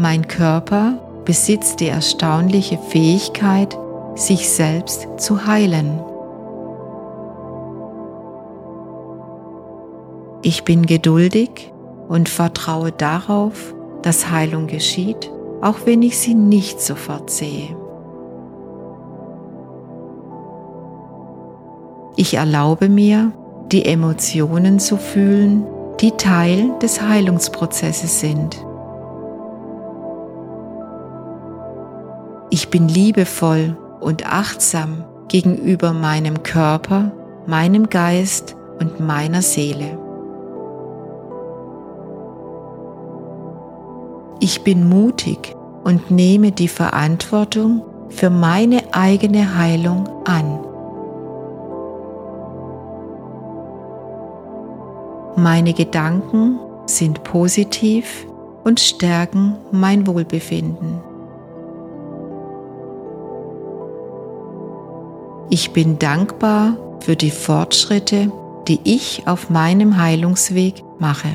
Mein Körper besitzt die erstaunliche Fähigkeit, sich selbst zu heilen. Ich bin geduldig und vertraue darauf, dass Heilung geschieht, auch wenn ich sie nicht sofort sehe. Ich erlaube mir, die Emotionen zu fühlen, die Teil des Heilungsprozesses sind. Ich bin liebevoll und achtsam gegenüber meinem Körper, meinem Geist und meiner Seele. Ich bin mutig und nehme die Verantwortung für meine eigene Heilung an. Meine Gedanken sind positiv und stärken mein Wohlbefinden. Ich bin dankbar für die Fortschritte, die ich auf meinem Heilungsweg mache.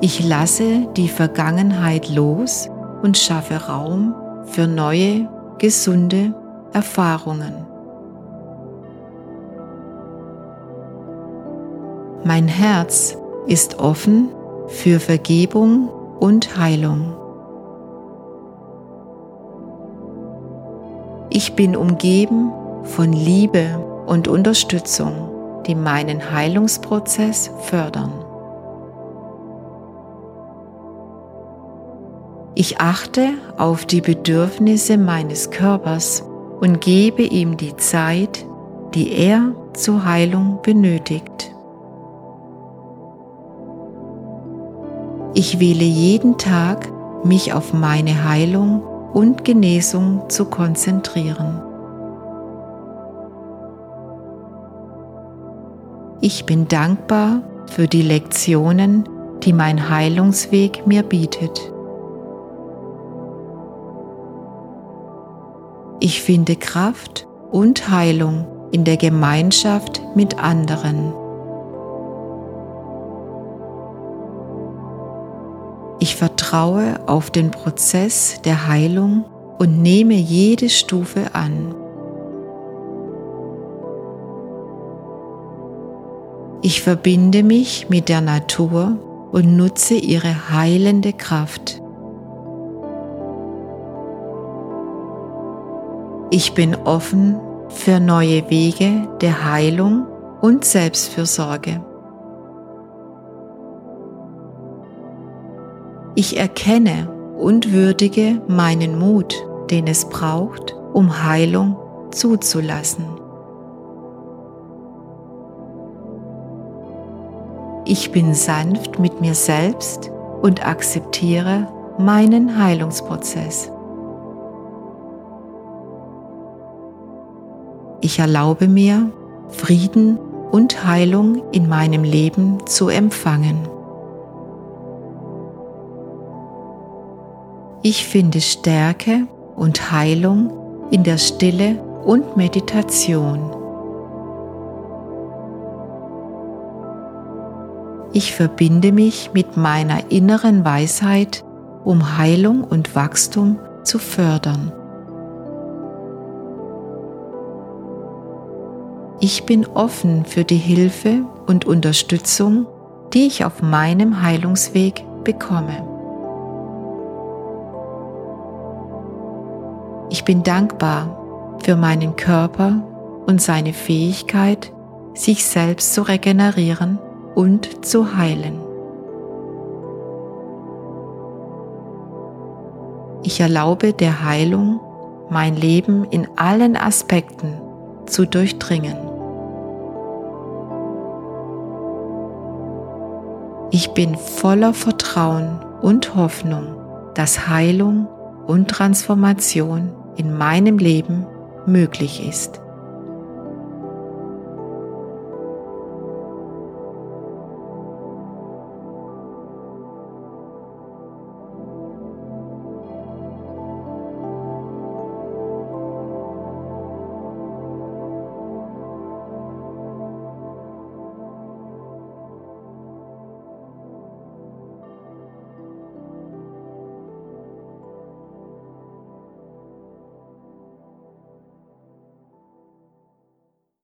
Ich lasse die Vergangenheit los und schaffe Raum für neue, gesunde Erfahrungen. Mein Herz ist offen für Vergebung und Heilung. Ich bin umgeben von Liebe und Unterstützung, die meinen Heilungsprozess fördern. Ich achte auf die Bedürfnisse meines Körpers und gebe ihm die Zeit, die er zur Heilung benötigt. Ich wähle jeden Tag, mich auf meine Heilung und Genesung zu konzentrieren. Ich bin dankbar für die Lektionen, die mein Heilungsweg mir bietet. Ich finde Kraft und Heilung in der Gemeinschaft mit anderen. Ich vertraue auf den Prozess der Heilung und nehme jede Stufe an. Ich verbinde mich mit der Natur und nutze ihre heilende Kraft. Ich bin offen für neue Wege der Heilung und Selbstfürsorge. Ich erkenne und würdige meinen Mut, den es braucht, um Heilung zuzulassen. Ich bin sanft mit mir selbst und akzeptiere meinen Heilungsprozess. Ich erlaube mir, Frieden und Heilung in meinem Leben zu empfangen. Ich finde Stärke und Heilung in der Stille und Meditation. Ich verbinde mich mit meiner inneren Weisheit, um Heilung und Wachstum zu fördern. Ich bin offen für die Hilfe und Unterstützung, die ich auf meinem Heilungsweg bekomme. Ich bin dankbar für meinen Körper und seine Fähigkeit, sich selbst zu regenerieren und zu heilen. Ich erlaube der Heilung, mein Leben in allen Aspekten zu durchdringen. Ich bin voller Vertrauen und Hoffnung, dass Heilung und Transformation in meinem Leben möglich ist.